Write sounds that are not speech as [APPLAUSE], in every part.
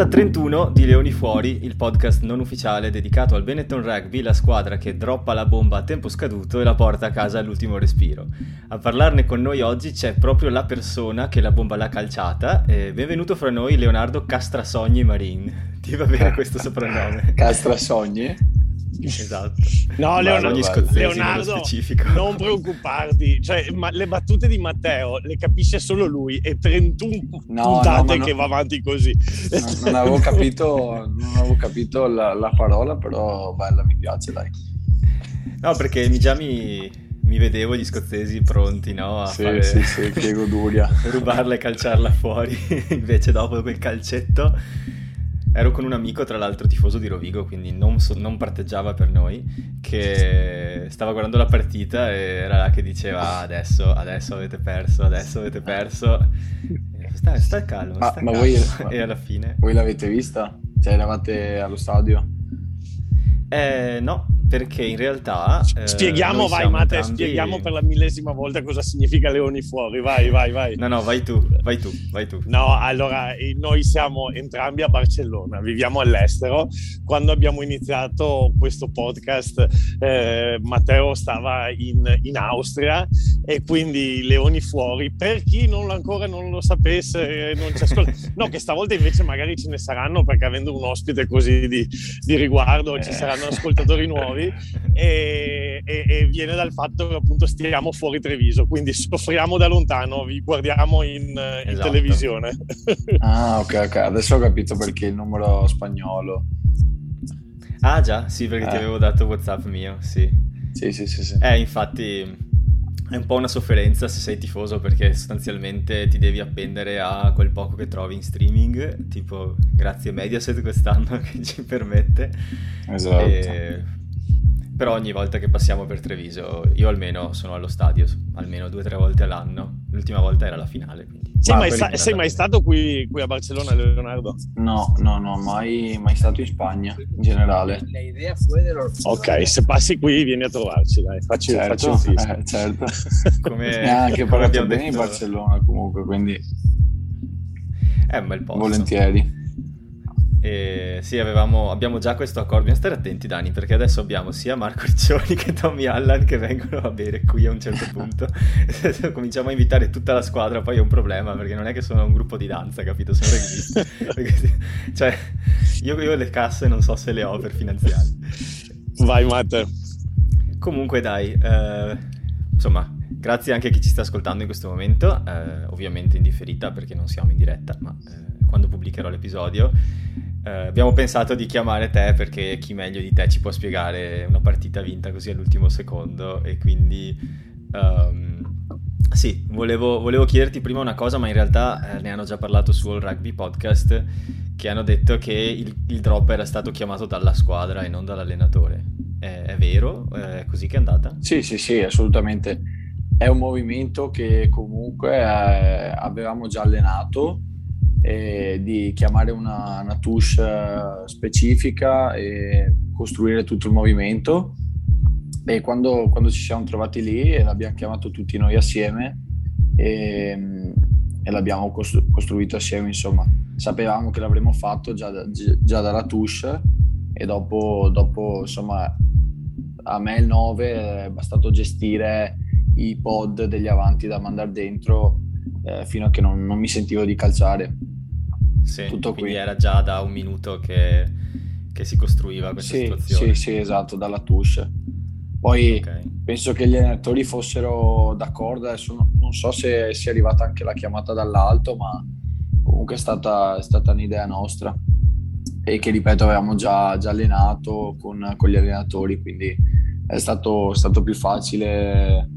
Puntata 31 di Leoni Fuori, il podcast non ufficiale dedicato al Benetton Rugby, la squadra che droppa la bomba a tempo scaduto e la porta a casa all'ultimo respiro. A parlarne con noi oggi c'è proprio la persona che la bomba l'ha calciata. Eh, benvenuto fra noi Leonardo Castrasogni Marin. [LAUGHS] Ti va bene questo soprannome? Castrasogni? Esatto. No, Leonardo, Leonardo non preoccuparti, cioè, ma le battute di Matteo le capisce solo lui e 31 no, puntate no, che no, va avanti così. non avevo capito, non avevo capito la, la, parola, però bella, mi piace, dai. No, perché mi già mi, mi vedevo gli scozzesi pronti, no? A sì, fare... sì, sì, [LAUGHS] rubarla e calciarla fuori, [LAUGHS] invece dopo quel calcetto ero con un amico, tra l'altro tifoso di Rovigo, quindi non, so, non, parteggiava per noi, che stava guardando la partita e era là che diceva adesso, adesso avete perso, adesso avete perso. Sta, sta calmo, ma, sta ma calmo. Voi, [LAUGHS] e alla fine... Voi l'avete vista? Cioè eravate allo stadio? Eh, no, perché in realtà... Eh, spieghiamo, vai Matte, entrambi... spieghiamo per la millesima volta cosa significa Leoni fuori, vai, vai, vai. No, no, vai tu, vai tu, vai tu. No, allora, noi siamo entrambi a Barcellona, viviamo all'estero. Quando abbiamo iniziato questo podcast, eh, Matteo stava in, in, Austria e quindi Leoni fuori. Per chi non ancora non lo sapesse, non ci ascolta... [LAUGHS] no, che stavolta invece magari ce ne saranno perché avendo un ospite così di, di riguardo ci eh. saranno ascoltatori [LAUGHS] nuovi fuori e, e, e, viene dal fatto che appunto stiamo fuori Treviso, quindi soffriamo da lontano, vi guardiamo in, esatto. in televisione. [LAUGHS] ah, ok, ok, adesso ho capito perché il numero spagnolo. Ah già, sì, perché eh. ti avevo dato WhatsApp mio, sì. Sì, sì, sì, sì. Eh, infatti è un po' una sofferenza se sei tifoso perché sostanzialmente ti devi appendere a quel poco che trovi in streaming, tipo grazie Mediaset quest'anno [LAUGHS] che ci permette. Esatto. E però ogni volta che passiamo per Treviso, io almeno sono allo stadio, almeno due o tre volte all'anno. L'ultima volta era la finale. Quindi. Sei, mai, sta- sei mai, stato qui, qui, a Barcellona, Leonardo? No, no, no, mai, mai stato in Spagna in generale. Ok, se passi qui vieni a trovarci, dai, facci, certo, facci un eh, certo. [LAUGHS] Come, [LAUGHS] eh, anche parlato bene in Barcellona comunque, quindi... È un bel posto. Volentieri. E sì, avevamo, abbiamo già questo accordo. Bisogna stare attenti, Dani, perché adesso abbiamo sia Marco Riccioni [LAUGHS] che Tommy Allan che vengono a bere qui a un certo [LAUGHS] punto. [LAUGHS] Cominciamo a invitare tutta la squadra, poi è un problema, perché non è che sono un gruppo di danza, capito? Sono registi. cioè, io, io le casse non so se le ho per finanziare. Vai, Matte. Comunque, dai, eh, insomma, grazie anche a chi ci sta ascoltando in questo momento, eh, ovviamente in differita perché non siamo in diretta, ma eh, quando pubblicherò l'episodio eh, abbiamo pensato di chiamare te perché chi meglio di te ci può spiegare una partita vinta così all'ultimo secondo e quindi um, sì, volevo, volevo, chiederti prima una cosa ma in realtà eh, ne hanno già parlato su All Rugby Podcast che hanno detto che il, il drop era stato chiamato dalla squadra e non dall'allenatore. È, è vero? È così che è andata? Sì, sì, sì, assolutamente. È un movimento che comunque eh, avevamo già allenato eh, di chiamare una, una touche eh, specifica e costruire tutto il movimento. E quando, quando ci siamo trovati lì l'abbiamo chiamato tutti noi assieme e, e l'abbiamo costru- costruito assieme, insomma. Sapevamo che l'avremmo fatto già, già dalla touche e dopo, dopo, insomma, a me il 9 è bastato gestire i pod degli avanti da mandare dentro eh, fino a che non, non mi sentivo di calciare. Sì, Tutto quindi qui. era già da un minuto che, che si costruiva questa sì, situazione. Sì, sì, esatto, dalla touche. Poi okay. penso che gli allenatori fossero d'accordo, adesso non, non so se sia arrivata anche la chiamata dall'alto, ma comunque è stata, è stata un'idea nostra e che ripeto avevamo già, già allenato con, con, gli allenatori, quindi è stato, stato più, facile,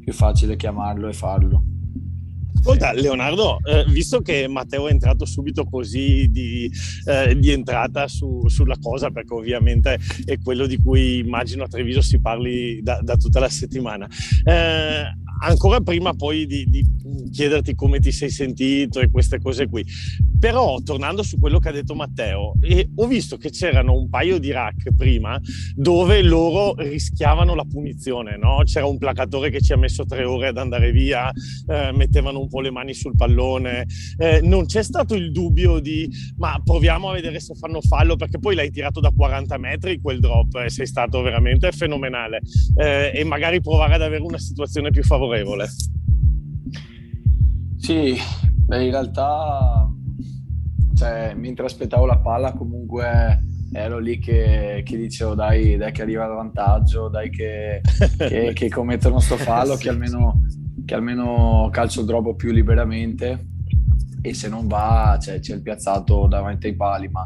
più facile chiamarlo e farlo. Ascolta, Leonardo, eh, visto che Matteo è entrato subito così di, eh, di entrata su, sulla cosa, perché ovviamente è quello di cui immagino a Treviso si parli da, da tutta la settimana, eh, ancora prima poi di, di, chiederti come ti sei sentito e queste cose qui. Però tornando su quello che ha detto Matteo, ho visto che c'erano un paio di rack prima dove loro rischiavano la punizione, no? C'era un placatore che ci ha messo tre ore ad andare via, eh, mettevano un po' le mani sul pallone. Eh, non c'è stato il dubbio di ma proviamo a vedere se fanno fallo perché poi l'hai tirato da 40 metri quel drop e sei stato veramente fenomenale eh, e magari provare ad avere una situazione più favorevole. Sì, beh, in realtà cioè, mentre aspettavo la palla comunque ero lì che, che dicevo dai, dai, che arriva il vantaggio, dai che, [LAUGHS] che, che commettono sto fallo, sì, che, almeno, che almeno calcio il drop più liberamente. E se non va cioè, c'è il piazzato davanti ai pali, ma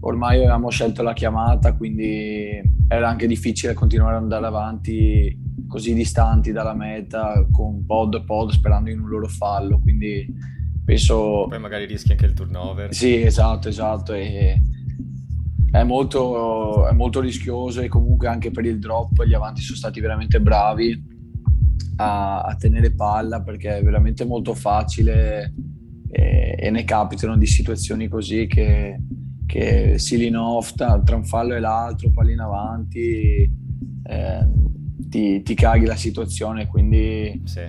ormai avevamo scelto la chiamata, quindi era anche difficile continuare ad andare avanti così distanti dalla meta con pod pod sperando in un loro fallo, quindi penso... Poi magari rischi anche il turnover. Sì, esatto, esatto. E è molto, è molto rischioso e comunque anche per il drop gli avanti sono stati veramente bravi a, a tenere palla perché è veramente molto facile e, e ne capitano di situazioni così che, che si off tra un fallo e l'altro, pallina avanti, eh, ti, ti, caghi la situazione, quindi sì.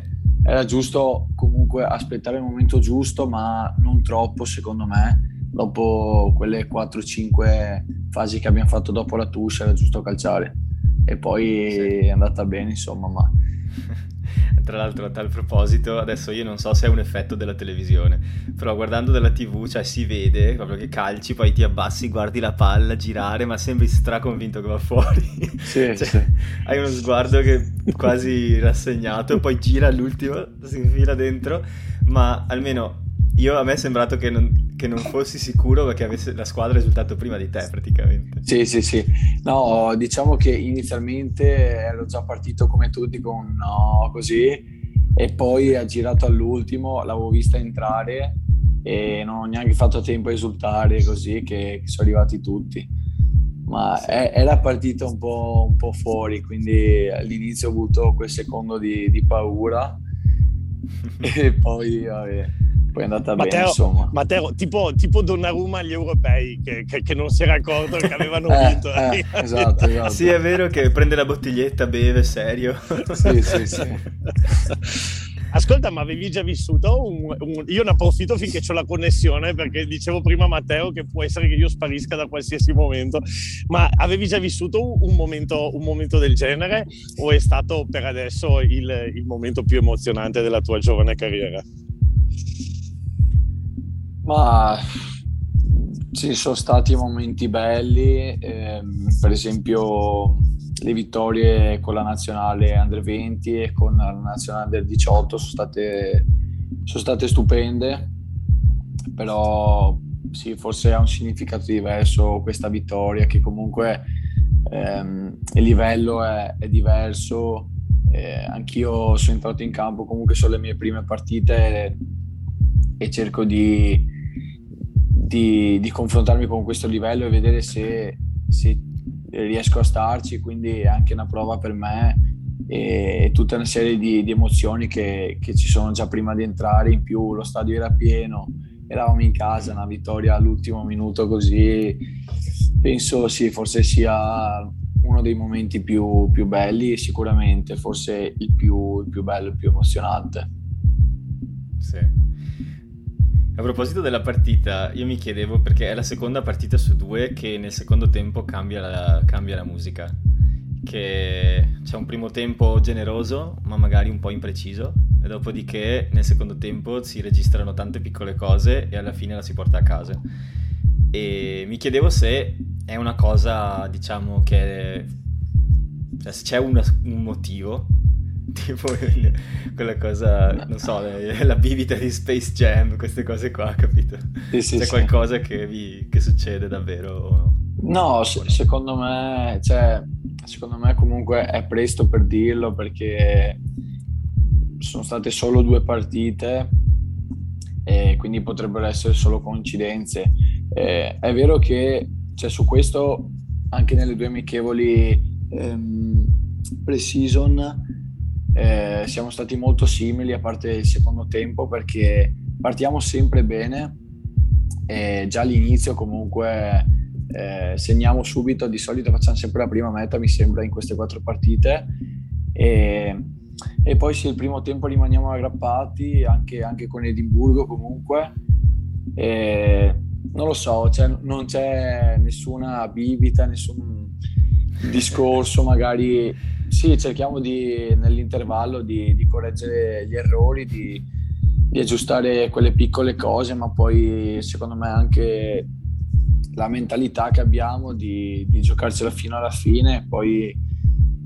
Era giusto comunque aspettare il momento giusto, ma non troppo secondo me dopo quelle 4-5 fasi che abbiamo fatto dopo la touche era giusto calciare e poi sì. è andata bene insomma ma [LAUGHS] tra l'altro a tal proposito adesso io non so se è un effetto della televisione però guardando dalla tv cioè si vede proprio che calci poi ti abbassi guardi la palla girare ma sembri straconvinto che va fuori sì, [LAUGHS] cioè, sì. hai uno sguardo che quasi rassegnato poi gira all'ultimo si infila dentro ma almeno io a me è sembrato che non, che non fossi sicuro perché avesse la squadra risultato prima di te praticamente. Sì, sì, sì. No, diciamo che inizialmente ero già partito come tutti con no, così e poi ha girato all'ultimo, l'avevo vista entrare e non ho neanche fatto tempo a esultare così che, che sono arrivati tutti. Ma sì. è, era partita un po', un po', fuori, quindi all'inizio ho avuto quel secondo di, di paura [LAUGHS] e poi vabbè, poi è andata Matteo, bene insomma. Matteo, tipo, tipo Donnarumma agli europei che, che, che, non si era accorto che avevano [LAUGHS] eh, vinto. Eh, esatto, esatto. Sì, è vero che prende la bottiglietta, beve, serio. [LAUGHS] sì, sì, sì. [LAUGHS] Ascolta, ma avevi già vissuto un, un... Io ne approfitto finché ho la connessione, perché dicevo prima a Matteo che può essere che io sparisca da qualsiasi momento, ma avevi già vissuto un momento, un momento del genere o è stato per adesso il, il momento più emozionante della tua giovane carriera? Ma ci sono stati momenti belli, ehm, per esempio le vittorie con la nazionale Under 20 e con la nazionale del 18 sono state, sono state stupende, però sì, forse ha un significato diverso questa vittoria, che comunque ehm, il livello è, è diverso. Eh, anch'io sono entrato in campo comunque sulle mie prime partite e, e cerco di, di, di, confrontarmi con questo livello e vedere se, se, riesco a starci, quindi è anche una prova per me e tutta una serie di, di emozioni che, che, ci sono già prima di entrare, in più lo stadio era pieno, eravamo in casa, una vittoria all'ultimo minuto così, penso sì, forse sia uno dei momenti più, più belli sicuramente forse il più, il più bello, il più emozionante. A proposito della partita, io mi chiedevo perché è la seconda partita su due che nel secondo tempo cambia la, cambia la musica. Che c'è un primo tempo generoso, ma magari un po' impreciso, e dopodiché nel secondo tempo si registrano tante piccole cose e alla fine la si porta a casa. E mi chiedevo se è una cosa, diciamo, che. Cioè, se c'è una, un motivo [LAUGHS] tipo quella cosa, non so, la bibita di Space Jam, queste cose qua, capito? Sì, sì, C'è sì. qualcosa che, vi, che, succede davvero o no? No, se, secondo me, cioè, secondo me comunque è presto per dirlo perché sono state solo due partite e quindi potrebbero essere solo coincidenze. Eh, è vero che cioè, su questo anche nelle due amichevoli ehm, pre-season eh, siamo stati molto simili a parte il secondo tempo perché partiamo sempre bene e già all'inizio comunque eh, segniamo subito, di solito facciamo sempre la prima meta mi sembra in queste quattro partite. E, e poi se il primo tempo rimaniamo aggrappati anche, anche con Edimburgo comunque. E, non lo so, cioè, non c'è nessuna bibita, nessun discorso magari sì, cerchiamo di, nell'intervallo di, di, correggere gli errori, di, di, aggiustare quelle piccole cose, ma poi secondo me anche la mentalità che abbiamo di, di giocarcela fino alla fine. Poi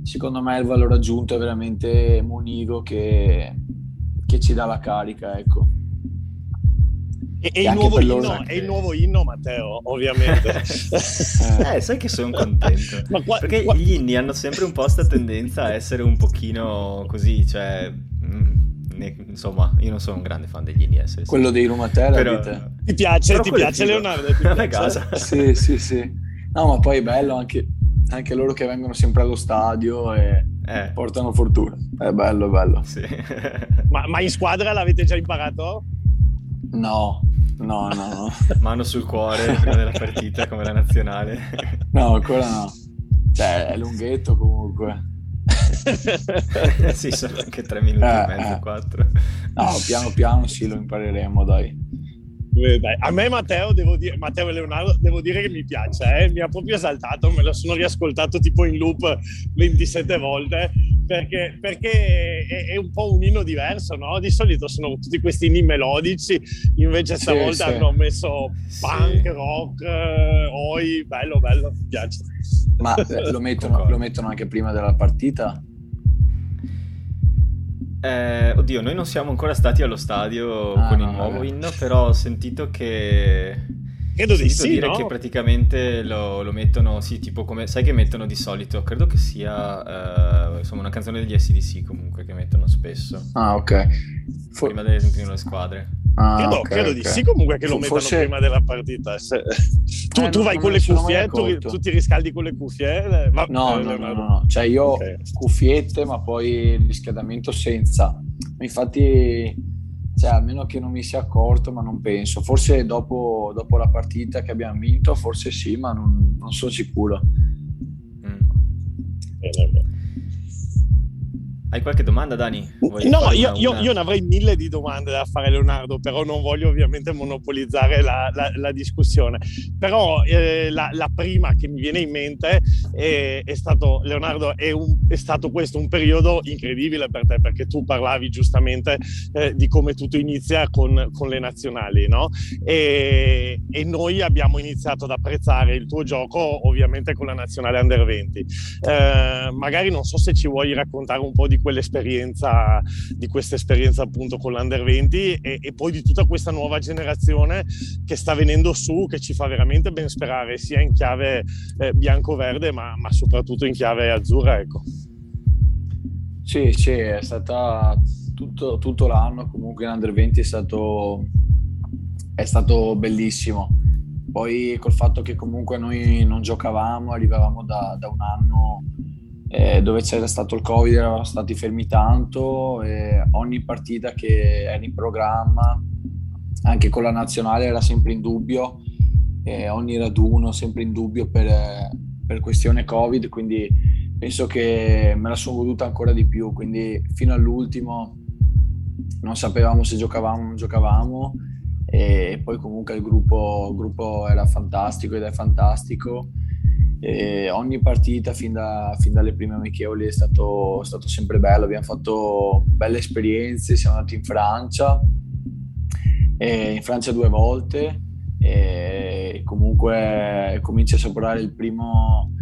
secondo me il valore aggiunto è veramente Monigo che, che ci dà la carica. Ecco. E, e il nuovo inno, è il nuovo inno, Matteo, ovviamente. [LAUGHS] eh, sai che sono [LAUGHS] contento. Qua, Perché qua... gli inni hanno sempre un po' questa tendenza a essere un pochino così, cioè... Mm, insomma, io non sono un grande fan degli inni essere. Quello dei Rumatera, Però... ti piace, Però ti piace Leonardo? Ti [LAUGHS] piace? casa. sì, sì, sì. No, ma poi è bello anche, anche loro che vengono sempre allo stadio e eh. portano fortuna. È bello, è bello. Sì. ma, ma in squadra l'avete già imparato? No, no, no. [LAUGHS] Mano sul cuore prima della partita come la nazionale. [LAUGHS] No, ancora no. Cioè, è lunghetto comunque. sì, sono anche tre minuti eh, e mezzo, eh. quattro. No, piano piano sì, lo impareremo, dai. Dai. A me Matteo, devo dire, Matteo e Leonardo, devo dire che mi piace, eh? mi ha proprio esaltato, me lo sono riascoltato tipo in loop 27 volte perché, perché è, è, un po' un inno diverso, no? Di solito sono tutti questi inni melodici, invece stavolta sì, sì. hanno messo punk, sì. rock, eh, oi, bello, bello, mi piace. Ma eh, lo [LAUGHS] mettono, lo mettono anche prima della partita? Eh, oddio, noi non siamo ancora stati allo stadio ah, con il nuovo vabbè. inno, però ho sentito che Credo di sì, dire no? che praticamente lo, lo, mettono, sì, tipo come, sai che mettono di solito, credo che sia, uh, insomma, una canzone degli SDC comunque che mettono spesso. Ah, ok. For... Prima delle prime squadre. Ah, credo, okay, credo okay. di sì comunque che lo mettano Forse... prima della partita. Se... [LAUGHS] Tu, eh, tu vai con le cuffie, tu, tu, ti riscaldi con le cuffie? Eh, va... no, no, no, no, cioè io okay. cuffiette ma poi il riscaldamento senza. Infatti cioè, almeno che non mi sia accorto, ma non penso. Forse dopo, dopo la partita che abbiamo vinto, forse sì, ma non, non sono sicuro. Mm. Bene, bene. Hai qualche domanda, Dani? Vuoi no, io, io, io, ne avrei mille di domande da fare, Leonardo, però non voglio ovviamente monopolizzare la, la, la discussione. Però eh, la, la, prima che mi viene in mente è, è stato, Leonardo, è, un, è, stato questo un periodo incredibile per te, perché tu parlavi giustamente eh, di come tutto inizia con, con le nazionali, no? E, e, noi abbiamo iniziato ad apprezzare il tuo gioco ovviamente con la nazionale Under 20. Eh, magari non so se ci vuoi raccontare un po' di quell'esperienza, di questa esperienza appunto con l'Under 20 e, e, poi di tutta questa nuova generazione che sta venendo su, che ci fa veramente ben sperare, sia in chiave eh, bianco-verde, ma, ma, soprattutto in chiave azzurra. Ecco. Sì, sì, è stata tutto, tutto l'anno comunque in Under 20 è stato, è stato bellissimo. Poi col fatto che comunque noi non giocavamo, arrivavamo da, da un anno eh, dove c'era stato il Covid eravamo stati fermi tanto e ogni partita che era in programma, anche con la nazionale, era sempre in dubbio, e ogni raduno sempre in dubbio per, per questione Covid, quindi penso che me la sono goduta ancora di più, quindi fino all'ultimo non sapevamo se giocavamo o non giocavamo e poi comunque il gruppo, il gruppo era fantastico ed è fantastico e ogni partita fin, da, fin, dalle prime amichevoli è stato, stato, sempre bello, abbiamo fatto belle esperienze, siamo andati in Francia, in Francia due volte e comunque cominci a saporare primo,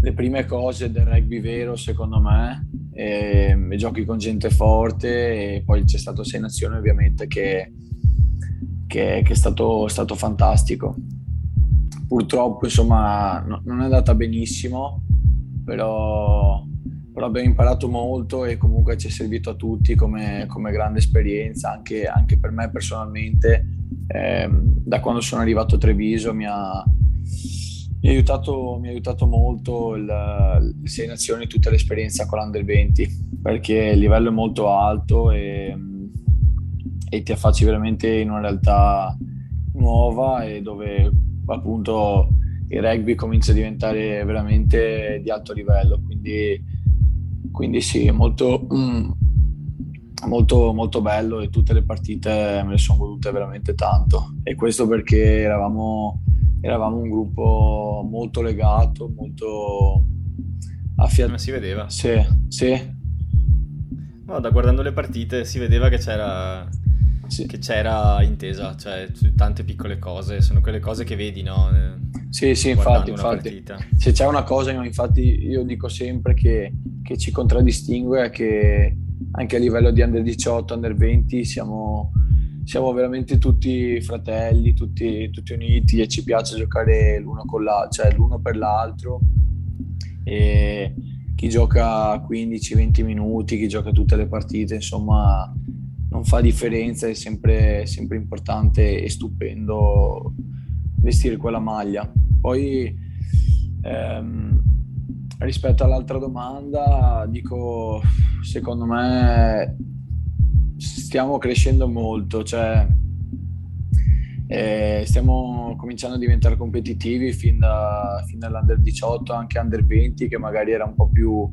le prime cose del rugby vero secondo me, e, e giochi con gente forte e poi c'è stato Sei Nazioni ovviamente che, che, che è stato, stato fantastico purtroppo insomma no, non è andata benissimo, però, però, abbiamo imparato molto e comunque ci è servito a tutti come, come grande esperienza, anche, anche, per me personalmente. Eh, da quando sono arrivato a Treviso mi ha, Mi ha aiutato, aiutato molto il, le sei nazioni, tutta l'esperienza con l'Under 20, perché il livello è molto alto e, e ti affacci veramente in una realtà nuova e dove appunto il rugby comincia a diventare veramente di alto livello. Quindi, quindi sì, molto, mm, molto, molto bello e tutte le partite me le sono volute veramente tanto. E questo perché eravamo eravamo un gruppo molto legato, molto affiatato. Ma si vedeva. Sì, sì. No, da guardando le partite si vedeva che c'era, sì. che c'era intesa, cioè tante piccole cose, sono quelle cose che vedi, no? Sì, sì, infatti, infatti. Se c'è una cosa, infatti io dico sempre che, che ci contraddistingue è che anche a livello di under 18, under 20 siamo siamo veramente tutti fratelli, tutti, tutti, uniti e ci piace giocare l'uno, con la, cioè l'uno per l'altro. E chi gioca 15-20 minuti, chi gioca tutte le partite, insomma, non fa differenza, è sempre, sempre importante e stupendo vestire quella maglia. Poi ehm, rispetto all'altra domanda, dico, secondo me stiamo crescendo molto, cioè eh, stiamo cominciando a diventare competitivi fin, da, fin dall'under 18, anche under 20 che magari era un po' più,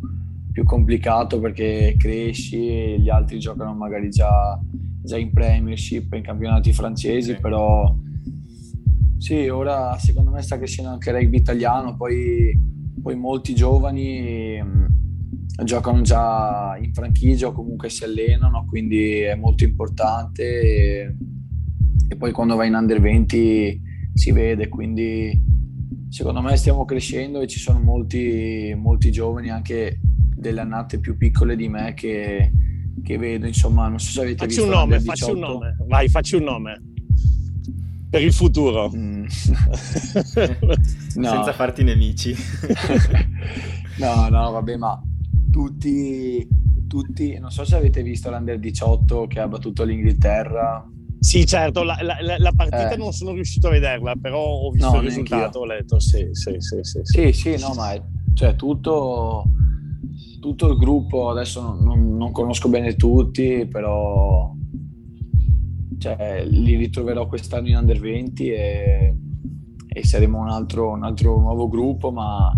più complicato perché cresci e gli altri giocano magari già, già in Premiership, in campionati francesi, okay. però sì, ora secondo me sta crescendo anche il rugby italiano, poi, poi molti giovani giocano già in franchigia o comunque si allenano, quindi è molto importante e, e, poi quando vai in under 20 si vede, quindi secondo me stiamo crescendo e ci sono molti, molti giovani anche delle annate più piccole di me che, che vedo, insomma, non so se avete facci visto un nome, facci un nome, vai, facci un nome per il futuro. Mm. [LAUGHS] no. Senza farti nemici. [LAUGHS] no, no, vabbè, ma tutti, tutti, non so se avete visto l'Under 18 che ha battuto l'Inghilterra. Sì, certo, la, la, la partita eh. non sono riuscito a vederla, però ho visto no, il risultato, ho letto, sì, sì, sì. Sì, sì, sì no, ma è, cioè, tutto, tutto il gruppo, adesso non, non, non conosco bene tutti, però cioè, li ritroverò quest'anno in Under 20 e, e saremo un altro, un altro nuovo gruppo, ma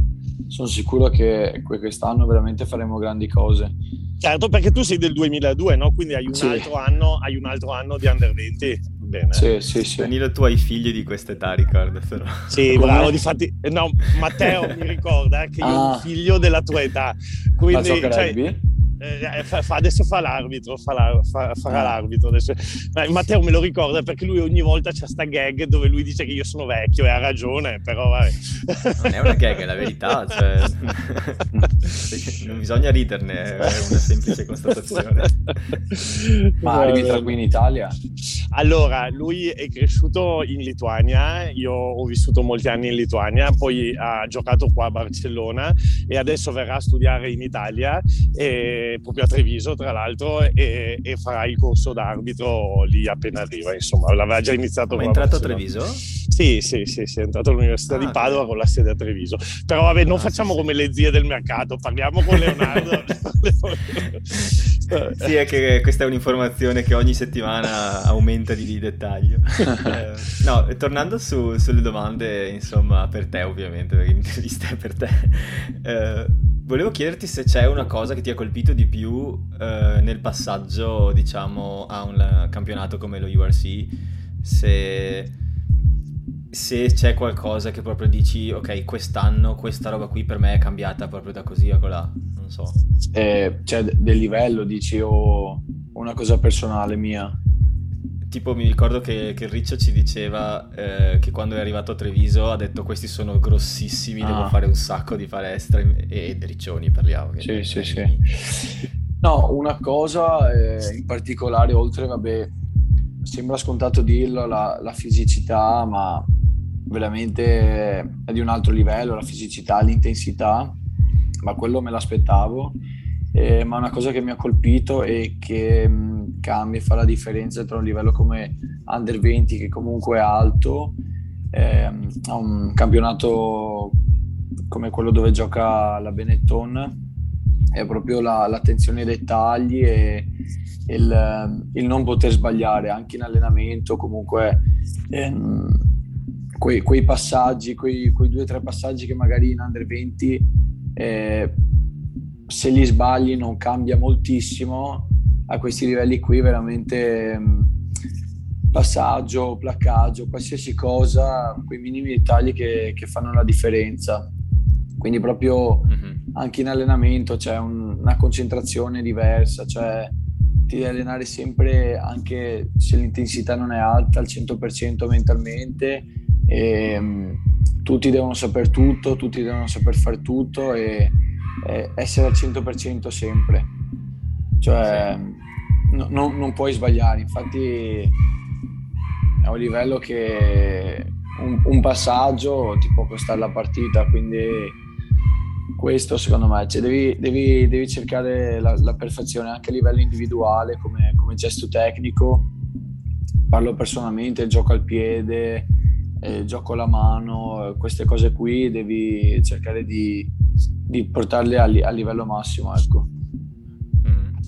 sono sicuro che quest'anno veramente faremo grandi cose. Certo, perché tu sei del 2002, no? Quindi hai un, sì. altro, anno, hai un altro anno di under 20. Bene. Sì, sì, sì. Danilo, tu hai figli di quest'età, Riccardo, però. Sì, Come? bravo, difatti... No, Matteo [LAUGHS] mi ricorda che ah. io ho un figlio della tua età. Quindi, Ma cioè, eh, fa, fa, adesso fa l'arbitro, fa la, fa, farà ah. l'arbitro adesso. Ma Matteo me lo ricorda perché lui ogni volta c'ha sta gag dove lui dice che io sono vecchio e ha ragione, però vabbè. Non è una gag, è la verità, cioè... [LAUGHS] non bisogna riderne, è una semplice constatazione. Ma arbitra qui in Italia? Allora, lui è cresciuto in Lituania, io ho vissuto molti anni in Lituania, poi ha giocato qua a Barcellona e adesso verrà a studiare in Italia. E proprio a Treviso tra l'altro e, e, farà il corso d'arbitro lì appena arriva insomma l'aveva già iniziato ma è entrato a Treviso? Sì, sì, sì, sì, è entrato all'Università ah, di Padova okay. con la sede a Treviso. Però vabbè non ah, facciamo sì, come le zie del mercato parliamo con Leonardo. [LAUGHS] [LAUGHS] Sì è che questa è un'informazione che ogni settimana aumenta di, di dettaglio. [LAUGHS] Eh, no tornando su, sulle domande insomma per te ovviamente perché l'intervista è per te. Eh, Volevo chiederti se c'è una cosa che ti ha colpito di più eh, nel passaggio, diciamo, a un campionato come lo URC, se, se, c'è qualcosa che proprio dici, ok, quest'anno questa roba qui per me è cambiata proprio da così a colà, non so. Eh, cioè, del livello, dici, o una cosa personale mia? Tipo mi ricordo che, che Riccio ci diceva eh, che quando è arrivato a Treviso ha detto questi sono grossissimi, ah. devo fare un sacco di palestra e, e Riccioni parliamo. Sì, sì, sì. No, una cosa eh, in particolare, oltre, vabbè, sembra scontato dirlo, la, la fisicità, ma veramente è di un altro livello, la fisicità, l'intensità, ma quello me l'aspettavo. Eh, ma una cosa che mi ha colpito e che e fa la differenza tra un livello come Under 20 che comunque è alto eh, a un campionato come quello dove gioca la Benetton è proprio la, l'attenzione ai dettagli e il, il, non poter sbagliare anche in allenamento comunque ehm, quei, quei, passaggi quei, quei, due o tre passaggi che magari in under 20 eh, se li sbagli non cambia moltissimo a questi livelli qui veramente ehm, passaggio, placcaggio, qualsiasi cosa, quei minimi dettagli che, che fanno la differenza. Quindi proprio mm-hmm. anche in allenamento c'è un, una concentrazione diversa, cioè ti devi allenare sempre anche se l'intensità non è alta al 100% mentalmente e, um, tutti devono sapere tutto, tutti devono saper fare tutto e, e essere al 100% sempre. Cioè sì. no, no, non puoi sbagliare, infatti è un livello che un, un passaggio ti può costare la partita, quindi questo secondo me, cioè devi, devi, devi, cercare la, la, perfezione anche a livello individuale come, come, gesto tecnico, parlo personalmente, gioco al piede, eh, gioco alla mano, queste cose qui devi cercare di, di portarle a, a, livello massimo. Ecco.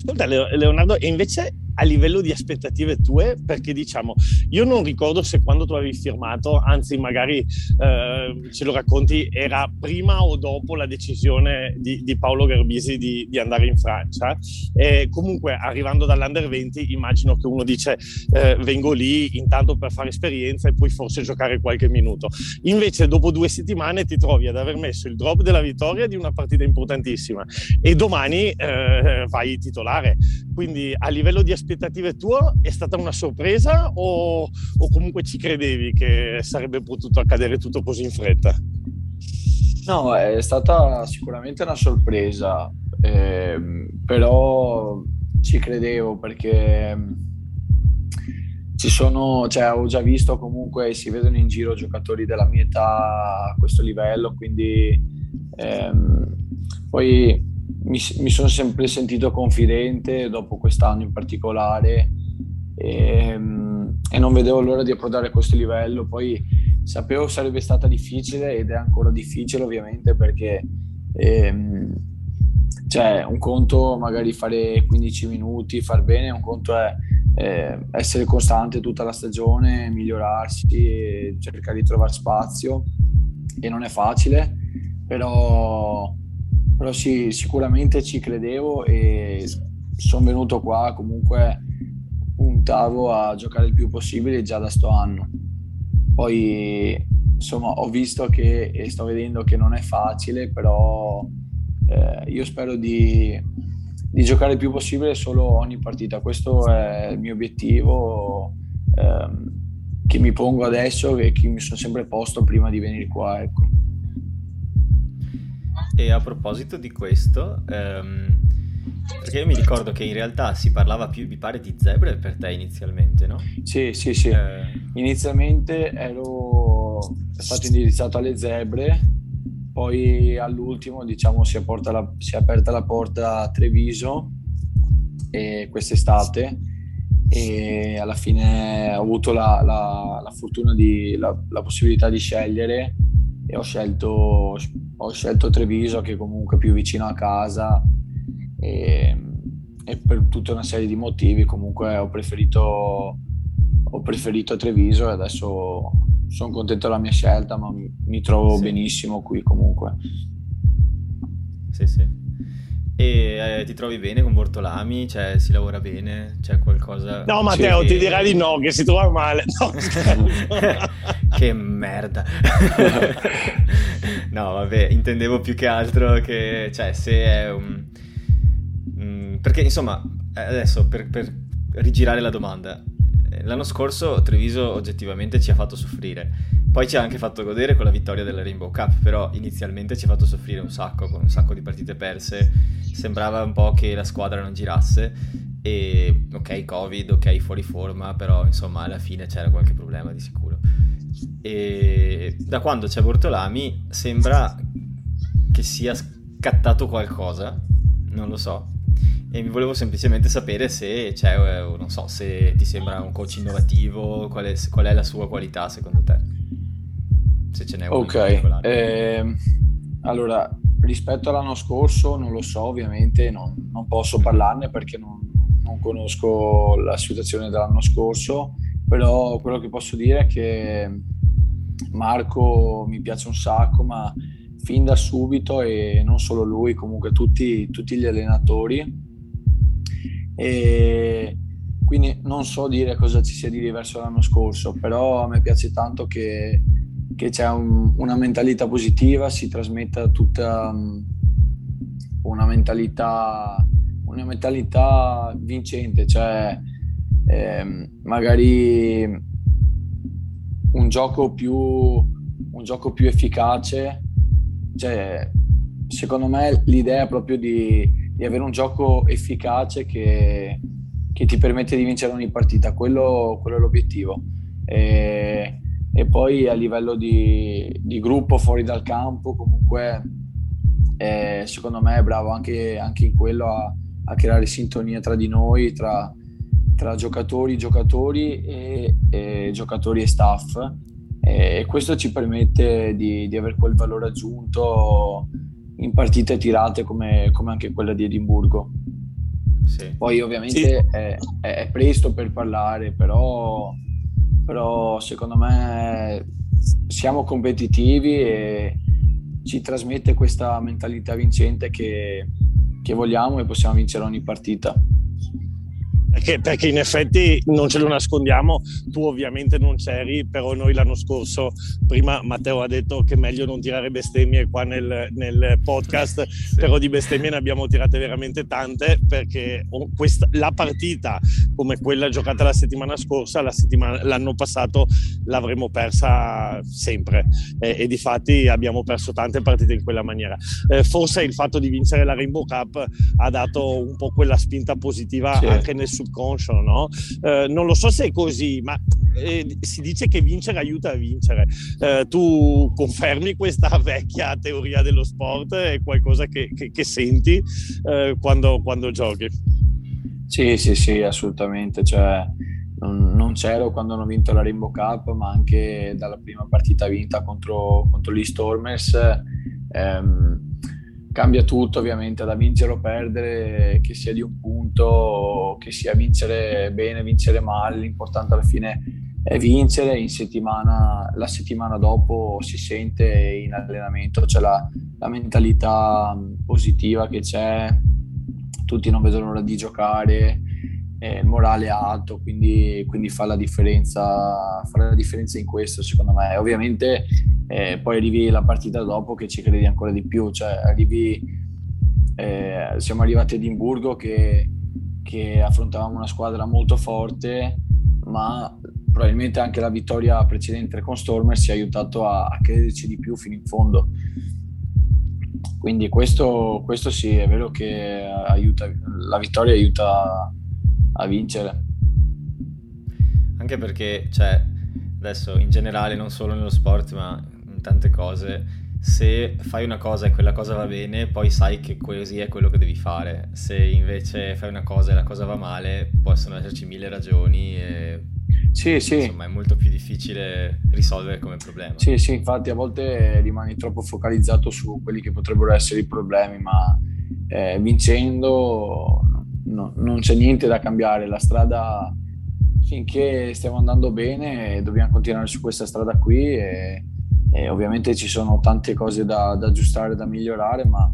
Ascolta Leonardo, e invece a livello di aspettative tue, perché diciamo, io non ricordo se quando tu avevi firmato, anzi magari eh, ce lo racconti, era prima o dopo la decisione di, di Paolo Garbisi di, di, andare in Francia. E comunque arrivando dall'Under 20 immagino che uno dice eh, vengo lì intanto per fare esperienza e poi forse giocare qualche minuto. Invece dopo due settimane ti trovi ad aver messo il drop della vittoria di una partita importantissima e domani eh, vai titolare. Quindi a livello di aspettative tue è stata una sorpresa o, o comunque ci credevi che sarebbe potuto accadere tutto così in fretta? No, è stata sicuramente una sorpresa, eh, però ci credevo perché ci sono, cioè, ho già visto comunque si vedono in giro giocatori della mia età a questo livello, quindi ehm, poi mi, mi, sono sempre sentito confidente dopo quest'anno in particolare e, ehm, e, non vedevo l'ora di approdare a questo livello. Poi sapevo sarebbe stata difficile ed è ancora difficile ovviamente perché ehm, cioè, un conto magari fare 15 minuti, far bene, un conto è eh, essere costante tutta la stagione, migliorarsi cercare di trovare spazio e non è facile, però però sì, sicuramente ci credevo e sono venuto qua comunque puntavo a giocare il più possibile già da sto anno. Poi insomma ho visto che e sto vedendo che non è facile, però eh, io spero di, di, giocare il più possibile solo ogni partita. Questo è il mio obiettivo ehm, che mi pongo adesso e che mi sono sempre posto prima di venire qua. Ecco. E a proposito di questo, ehm, perché io mi ricordo che in realtà si parlava più, mi pare, di zebre per te inizialmente, no? Sì, sì, sì. Eh... Inizialmente ero stato indirizzato alle zebre, poi all'ultimo, diciamo, si è, la, si è aperta la porta a Treviso e quest'estate e alla fine ho avuto la, la, la fortuna di la, la possibilità di scegliere e ho scelto, ho scelto Treviso che comunque è più vicino a casa e, e, per tutta una serie di motivi comunque ho preferito, ho preferito Treviso e adesso sono contento della mia scelta ma mi, mi trovo sì. benissimo qui comunque. Sì, sì. E eh, ti trovi bene con Bortolami? Cioè, si lavora bene? C'è qualcosa... No, Matteo, ti dirà di no, che si trova male. No, [LAUGHS] [LAUGHS] che merda. [LAUGHS] no, vabbè, intendevo più che altro che... Cioè, se è un... Mm, perché, insomma, eh, adesso, per, per rigirare la domanda, l'anno scorso Treviso oggettivamente ci ha fatto soffrire poi ci ha anche fatto godere con la vittoria della Rainbow Cup, però inizialmente ci ha fatto soffrire un sacco, con un sacco di partite perse. Sembrava un po' che la squadra non girasse. E ok, Covid, ok, fuori forma, però insomma alla fine c'era qualche problema di sicuro. E da quando c'è Bortolami sembra che sia scattato qualcosa, non lo so. E mi volevo semplicemente sapere se c'è, eh, non so, se ti sembra un coach innovativo, qual è, qual è la sua qualità secondo te? se ce n'è uno Ok, eh, allora rispetto all'anno scorso non lo so ovviamente, non, non posso mm. parlarne perché non, non, conosco la situazione dell'anno scorso, però quello che posso dire è che Marco mi piace un sacco, ma fin da subito e non solo lui, comunque tutti, tutti gli allenatori. E quindi non so dire cosa ci sia di diverso l'anno scorso, però a me piace tanto che, che c'è un, una mentalità positiva, si trasmetta tutta una mentalità, una mentalità vincente, cioè eh, magari un gioco più, un gioco più efficace. Cioè, secondo me l'idea è proprio di, di avere un gioco efficace che, che, ti permette di vincere ogni partita, quello, quello è l'obiettivo. E, e, poi a livello di, di, gruppo fuori dal campo, comunque eh, secondo me è bravo anche, anche in quello a, a, creare sintonia tra di noi, tra, tra giocatori, giocatori e, e giocatori e staff e questo ci permette di, di avere quel valore aggiunto in partite tirate come, come anche quella di Edimburgo. Sì. Poi ovviamente sì. è, è, presto per parlare, però, però secondo me siamo competitivi e ci trasmette questa mentalità vincente che, che vogliamo e possiamo vincere ogni partita. Perché, perché, in effetti non ce lo nascondiamo, tu ovviamente non c'eri, però noi l'anno scorso, prima Matteo ha detto che è meglio non tirare bestemmie qua nel, nel podcast, sì. però di bestemmie ne abbiamo tirate veramente tante perché questa, la partita come quella giocata la settimana scorsa, la settimana, l'anno passato l'avremmo persa sempre e, e di fatti abbiamo perso tante partite in quella maniera. Eh, forse il fatto di vincere la Rainbow Cup ha dato un po' quella spinta positiva sì. anche nel subconscio, no? Eh, non lo so se è così, ma eh, si dice che vincere aiuta a vincere. Eh, tu confermi questa [LAUGHS] vecchia teoria dello sport? È qualcosa che, che, che senti eh, quando, quando giochi? Sì, sì, sì, assolutamente. Cioè, non, non, c'ero quando hanno vinto la Rainbow Cup, ma anche dalla prima partita vinta contro, contro gli Stormers. Ehm, cambia tutto ovviamente da vincere o perdere, che sia di un punto, che sia vincere bene, vincere male, l'importante alla fine è vincere, in settimana, la settimana dopo si sente in allenamento, c'è la, la mentalità positiva che c'è, tutti non vedono l'ora di giocare, il morale alto, quindi, quindi fa, la differenza, fa la differenza in questo secondo me. Ovviamente eh, poi arrivi la partita dopo che ci credi ancora di più, cioè arrivi, eh, siamo arrivati ad Edimburgo che, che affrontavamo una squadra molto forte, ma probabilmente anche la vittoria precedente con Stormer ci ha aiutato a, a crederci di più fino in fondo. Quindi questo, questo sì, è vero che aiuta, la vittoria aiuta a vincere. Anche perché, cioè, adesso in generale, non solo nello sport, ma tante cose, se fai una cosa e quella cosa va bene, poi sai che così è quello che devi fare. Se invece fai una cosa e la cosa va male, possono esserci mille ragioni e sì, sì. Insomma, è molto più difficile risolvere come problema. Sì, sì, infatti a volte rimani troppo focalizzato su quelli che potrebbero essere i problemi, ma eh, vincendo no, non c'è niente da cambiare, la strada finché stiamo andando bene dobbiamo continuare su questa strada qui e, e ovviamente ci sono tante cose da, da aggiustare, da migliorare, ma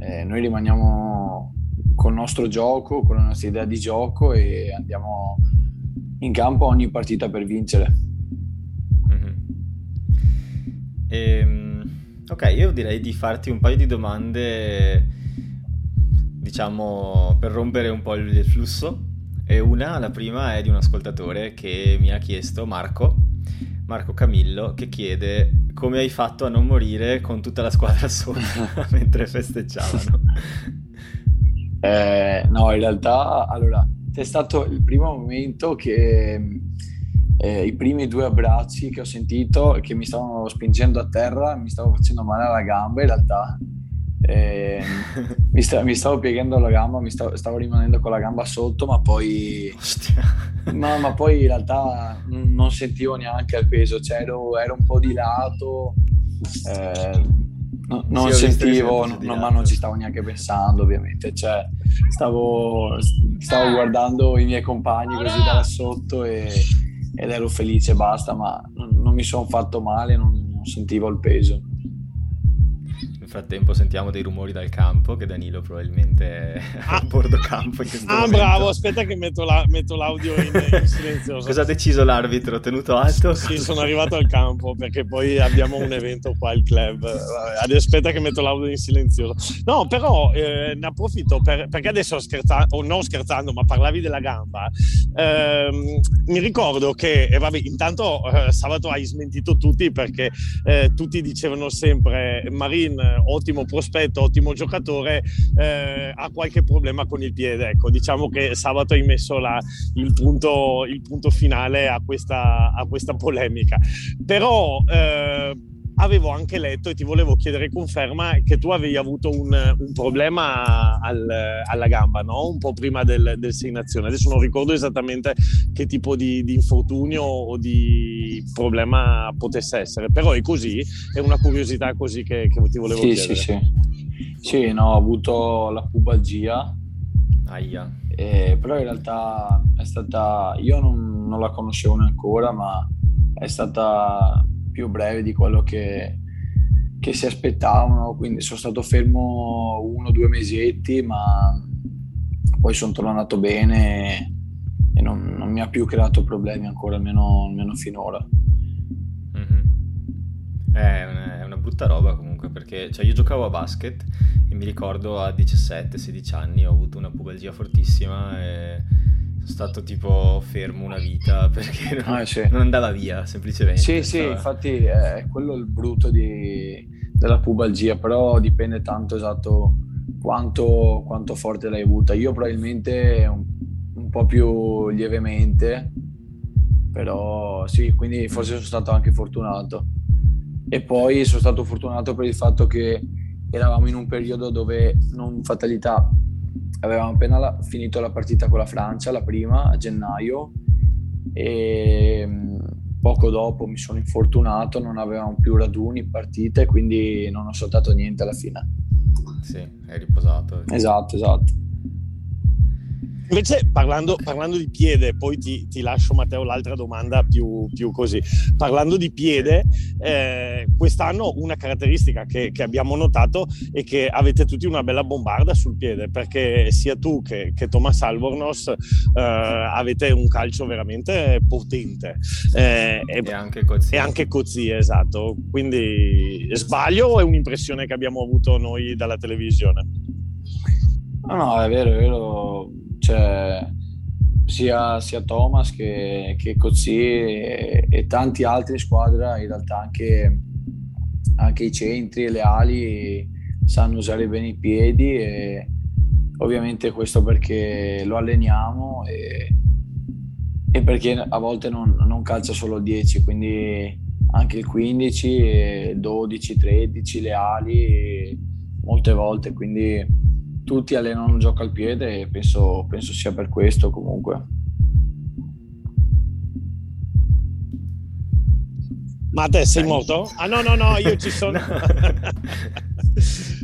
eh, noi rimaniamo col nostro gioco, con la nostra idea di gioco e andiamo in campo ogni partita per vincere. E, ehm, ok, io direi di farti un paio di domande diciamo, per rompere un po' il flusso. E una, la prima, è di un ascoltatore che mi ha chiesto, Marco, Marco Camillo, che chiede come hai fatto a non morire con tutta la squadra [LAUGHS] sopra [LAUGHS] mentre festeggiavano. Eh, no, in realtà, allora, è stato il primo momento che eh, i primi due abbracci che ho sentito che mi stavano spingendo a terra, mi stavo facendo male alla gamba in realtà mi, sta, mi, stavo piegando la gamba, mi stavo, stavo, rimanendo con la gamba sotto, ma poi, ma, ma poi in realtà non sentivo neanche il peso, cioè ero, ero un po' di lato, eh, no, non sì, sentivo, no, no, ma non ci stavo neanche pensando ovviamente, cioè, stavo, stavo guardando i miei compagni così da sotto e, ed ero felice basta, ma non, non mi sono fatto male, non, non sentivo il peso. Nel frattempo sentiamo dei rumori dal campo che Danilo probabilmente è ah, a bordo campo in ah, momento. bravo, aspetta che metto, la, metto l'audio in, in, [LAUGHS] silenzioso. Cosa ha deciso l'arbitro? Tenuto alto? Sì, sono arrivato al campo perché poi abbiamo un evento qua al club. Aspetta che metto l'audio in silenzioso. No, però eh, ne approfitto per, perché adesso scherzando, o non scherzando, ma parlavi della gamba. Eh, mi ricordo che, e vabbè, intanto eh, sabato hai smentito tutti perché eh, tutti dicevano sempre Marin ottimo prospetto, ottimo giocatore, eh, ha qualche problema con il piede. Ecco, diciamo che sabato hai messo la, il, punto, il, punto, finale a questa, a questa polemica. Però eh, avevo anche letto e ti volevo chiedere conferma che tu avevi avuto un, un problema al, alla gamba, no? un po' prima del, del Sei Nazioni. Adesso non ricordo esattamente che tipo di, di, infortunio o di problema potesse essere, però è così, è una curiosità così che, che ti volevo sì, chiedere. Sì, sì, sì. no, ho avuto la pubalgia. Aia. Eh, però in realtà è stata, io non, non la conoscevo ancora, ma è stata più breve di quello che, che si aspettavano, quindi sono stato fermo uno o due mesetti, ma poi sono tornato bene e non, non, mi ha più creato problemi ancora, almeno, almeno finora. Mm-hmm. È, una, è, una, brutta roba comunque perché cioè, io giocavo a basket e mi ricordo a 17-16 anni ho avuto una pubalgia fortissima e stato tipo fermo una vita [LAUGHS] perché non, ah, sì. non andava via semplicemente. Sì, sì, infatti è quello il brutto di, della pubalgia, però dipende tanto esatto quanto, quanto forte l'hai avuta. Io probabilmente un, un, po' più lievemente, però sì, quindi forse sono stato anche fortunato. E poi sono stato fortunato per il fatto che eravamo in un periodo dove non fatalità avevamo appena la, finito la partita con la Francia, la prima a gennaio, e mm, poco dopo mi sono infortunato, non avevamo più raduni, partite, quindi non ho saltato niente alla fine. Sì, hai riposato. Esatto, esatto. Invece parlando, parlando, di piede, poi ti, ti, lascio Matteo l'altra domanda più, più così. Parlando di piede, eh, quest'anno una caratteristica che, che, abbiamo notato è che avete tutti una bella bombarda sul piede, perché sia tu che, che Thomas Albornoz eh, avete un calcio veramente potente. Eh, e, e, anche Cozzi. E anche Cozzi, esatto. Quindi sbaglio o è un'impressione che abbiamo avuto noi dalla televisione? No, no, è vero, è vero. Cioè, sia, sia, Thomas che, che Cozzi e, e, tanti altri in squadra, in realtà anche, anche i centri e le ali sanno usare bene i piedi e ovviamente questo perché lo alleniamo e, e perché a volte non, non calcia solo il 10, quindi anche il 15, 12, 13, le ali molte volte, quindi tutti allenano un gioco al piede e penso, penso sia per questo comunque. Ma te sei morto? Ah no, no, no, io ci sono. [LAUGHS]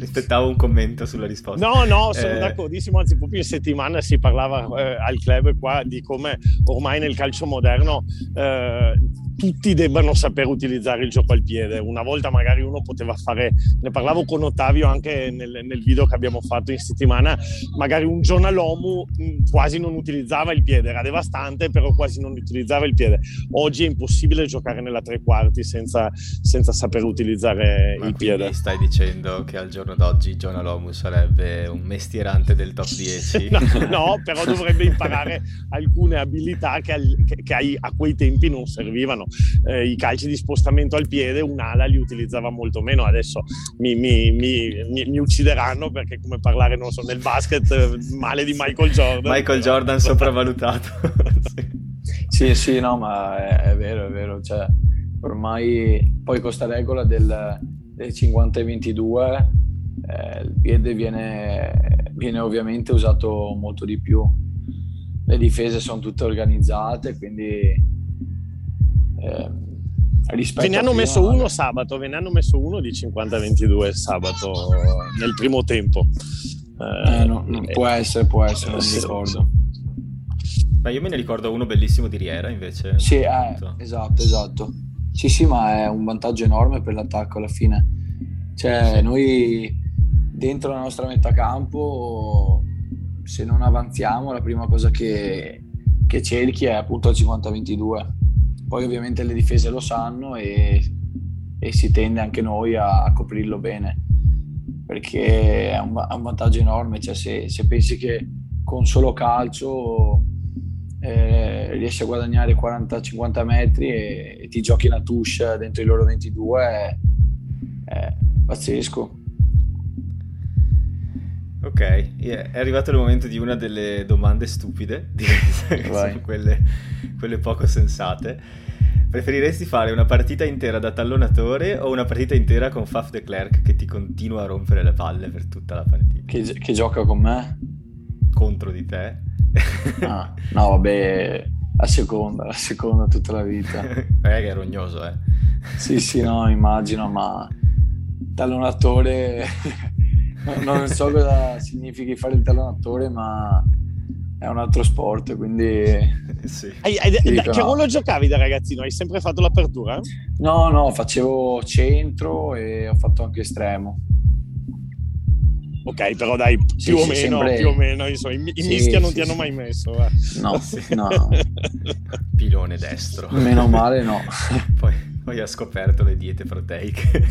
Aspettavo un commento sulla risposta. No, no, sono eh... d'accordissimo. Anzi, proprio in settimana si parlava eh, al club qua di come ormai nel calcio moderno eh, tutti debbano saper utilizzare il gioco al piede. Una volta magari uno poteva fare, ne parlavo con Ottavio anche nel, nel video che abbiamo fatto in settimana, magari un giorno all'OMU mm, quasi non utilizzava il piede, era devastante, però quasi non utilizzava il piede. Oggi è impossibile giocare nella tre quarti senza, senza saper utilizzare Ma il piede. Stai dicendo che al giorno d'oggi John Alomu sarebbe un mestierante del top 10? [LAUGHS] no, no, [LAUGHS] però dovrebbe imparare alcune abilità che, che, che a quei tempi non servivano meno. Eh, I calci di spostamento al piede un'ala li utilizzava molto meno. Adesso mi, mi, mi, mi uccideranno perché come parlare, non so, nel basket eh, male di Michael Jordan. Michael Jordan [LAUGHS] sopravvalutato. sì. sì, sì, no, ma è, è vero, è vero. Cioè, ormai poi questa regola del, del 50 e 22 eh, il piede viene, viene ovviamente usato molto di più. Le difese sono tutte organizzate, quindi eh, Ve ne hanno prima, messo uno sabato, ve ne hanno messo uno di 50-22 sabato nel primo tempo. Eh, no, no, può essere, può essere, non mi ricordo. Ma io me ne ricordo uno bellissimo di Riera invece. Sì, eh, esatto, esatto. Sì, sì, ma è un vantaggio enorme per l'attacco alla fine. Cioè, sì. noi dentro la nostra metà campo, se non avanziamo, la prima cosa che, che cerchi è appunto il 50-22. Poi ovviamente le difese lo sanno e, e si tende anche noi a, a coprirlo bene perché è un, è un vantaggio enorme. Cioè, se, se, pensi che con solo calcio eh, riesci a guadagnare 40-50 metri e, e, ti giochi una touche dentro i loro 22, è, è pazzesco. Ok, è arrivato il momento di una delle domande stupide, [LAUGHS] quelle, quelle poco sensate. Preferiresti fare una partita intera da tallonatore o una partita intera con Faf de Klerk che ti continua a rompere le palle per tutta la partita? Che, che gioca con me? Contro di te? ah, no, vabbè, la seconda, la seconda tutta la vita. [LAUGHS] eh, che è rognoso, eh. sì, sì, no, immagino, ma tallonatore... [LAUGHS] non so cosa significhi fare il tallonatore, ma è un altro sport, quindi... sì. hai, hai, dico, che ruolo no. giocavi da ragazzino? Hai sempre fatto l'apertura? No, no, facevo centro e ho fatto anche estremo. Ok, però dai, più, sì, o, sì, meno, sempre... più o meno, insomma, in, in sì, mischia non ti hanno mai messo. Eh. No, no, [LAUGHS] no. Pilone destro. Meno male no. poi, poi ha scoperto le diete proteiche.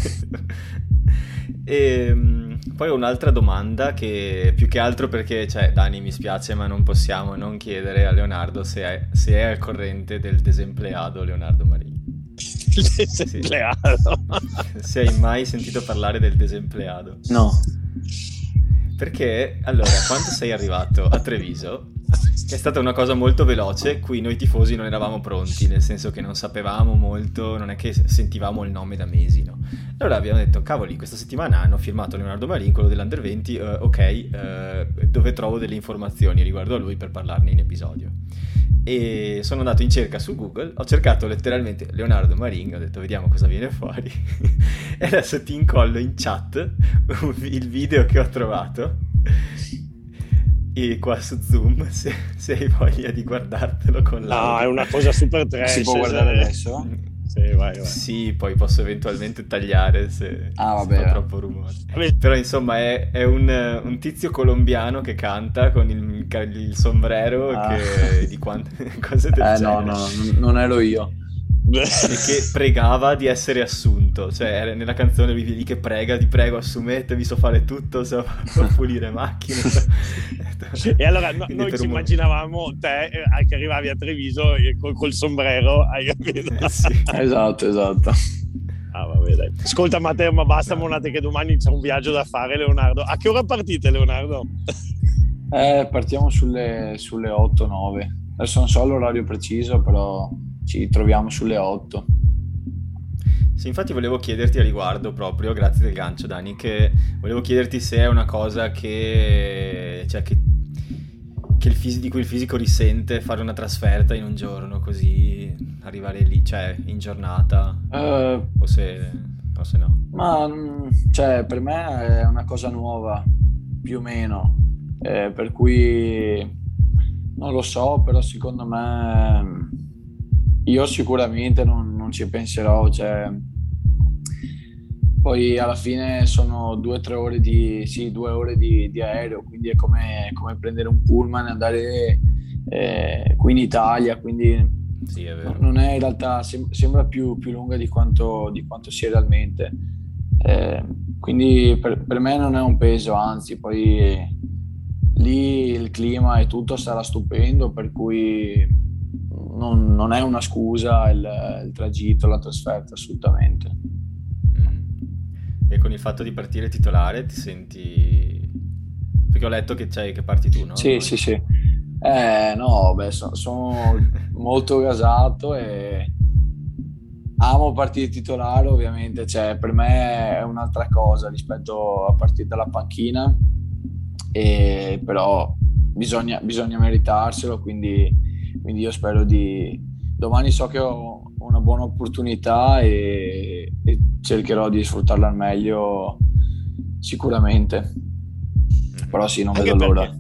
E ehm, poi ho un'altra domanda che più che altro perché, cioè, Dani mi spiace ma non possiamo non chiedere a Leonardo se è, se è al corrente del desempleado Leonardo Marini. [LAUGHS] Desempleado? Se hai mai sentito parlare del desempleado? No. Perché, allora, quando sei arrivato a Treviso, è stata una cosa molto veloce, qui noi tifosi non eravamo pronti, nel senso che non sapevamo molto, non è che sentivamo il nome da mesi, no? Allora abbiamo detto, cavoli, questa settimana hanno firmato Leonardo Marin, quello dell'Under 20, uh, ok, uh, dove trovo delle informazioni riguardo a lui per parlarne in episodio? E sono andato in cerca su Google, ho cercato letteralmente Leonardo Marin, ho detto vediamo cosa viene fuori, [LAUGHS] e adesso ti incollo in chat [LAUGHS] il video che ho trovato e qua su Zoom [LAUGHS] se, se, hai voglia di guardartelo con la... No, è una cosa super trash. Si può guardare adesso? Sì, vai, vai. sì, poi posso eventualmente tagliare se, ah, vabbè, se fa troppo rumore. Vabbè. Però insomma è, è un, un, tizio colombiano che canta con il, il sombrero ah. che, di quante [LAUGHS] cose del eh, genere. No, no, non ero io che pregava di essere assunto. Cioè, nella canzone lui lì che prega, ti prego, assumetevi, so fare tutto, so, [LAUGHS] so pulire macchine. [LAUGHS] e allora no, noi ci immaginavamo te eh, che arrivavi a Treviso col, col sombrero, [LAUGHS] hai capito? Eh, sì. esatto, esatto. Ah, vabbè, dai. Ascolta Matteo, ma basta monate che domani c'è un viaggio da fare, Leonardo. A che ora partite, Leonardo? Eh, partiamo sulle, sulle 8-9. Adesso non so l'orario preciso, però ci troviamo sulle 8. Sì, infatti volevo chiederti a riguardo proprio, grazie del gancio Dani, che volevo chiederti se è una cosa che, cioè, che, che il fisico, di cui il fisico risente fare una trasferta in un giorno così, arrivare lì, cioè in giornata, uh, o, se, o, se, no. Ma cioè, per me è una cosa nuova, più o meno, eh, per cui non lo so, però secondo me io sicuramente non, non ci penserò, cioè, poi alla fine sono due o tre ore di, sì, due ore di, di aereo, quindi è come, come, prendere un pullman e andare eh, qui in Italia, quindi sì, è non è in realtà, sem- sembra più, più lunga di quanto, di quanto, sia realmente. Eh, quindi per, per, me non è un peso, anzi poi lì il clima e tutto sarà stupendo, per cui non, non è una scusa il, il, tragitto, la trasferta, assolutamente. Mm. E con il fatto di partire titolare ti senti... Perché ho letto che, c'hai, che parti tu, no? Sì, sì, sì. Eh, no, beh, so, sono molto gasato e amo partire titolare, ovviamente, cioè, per me è un'altra cosa rispetto a partire dalla panchina, e, però bisogna, bisogna meritarselo, quindi, quindi io spero di... Domani so che ho una buona opportunità e, e cercherò di sfruttarla al meglio sicuramente. Mm-hmm. Però sì, non Anche vedo l'ora.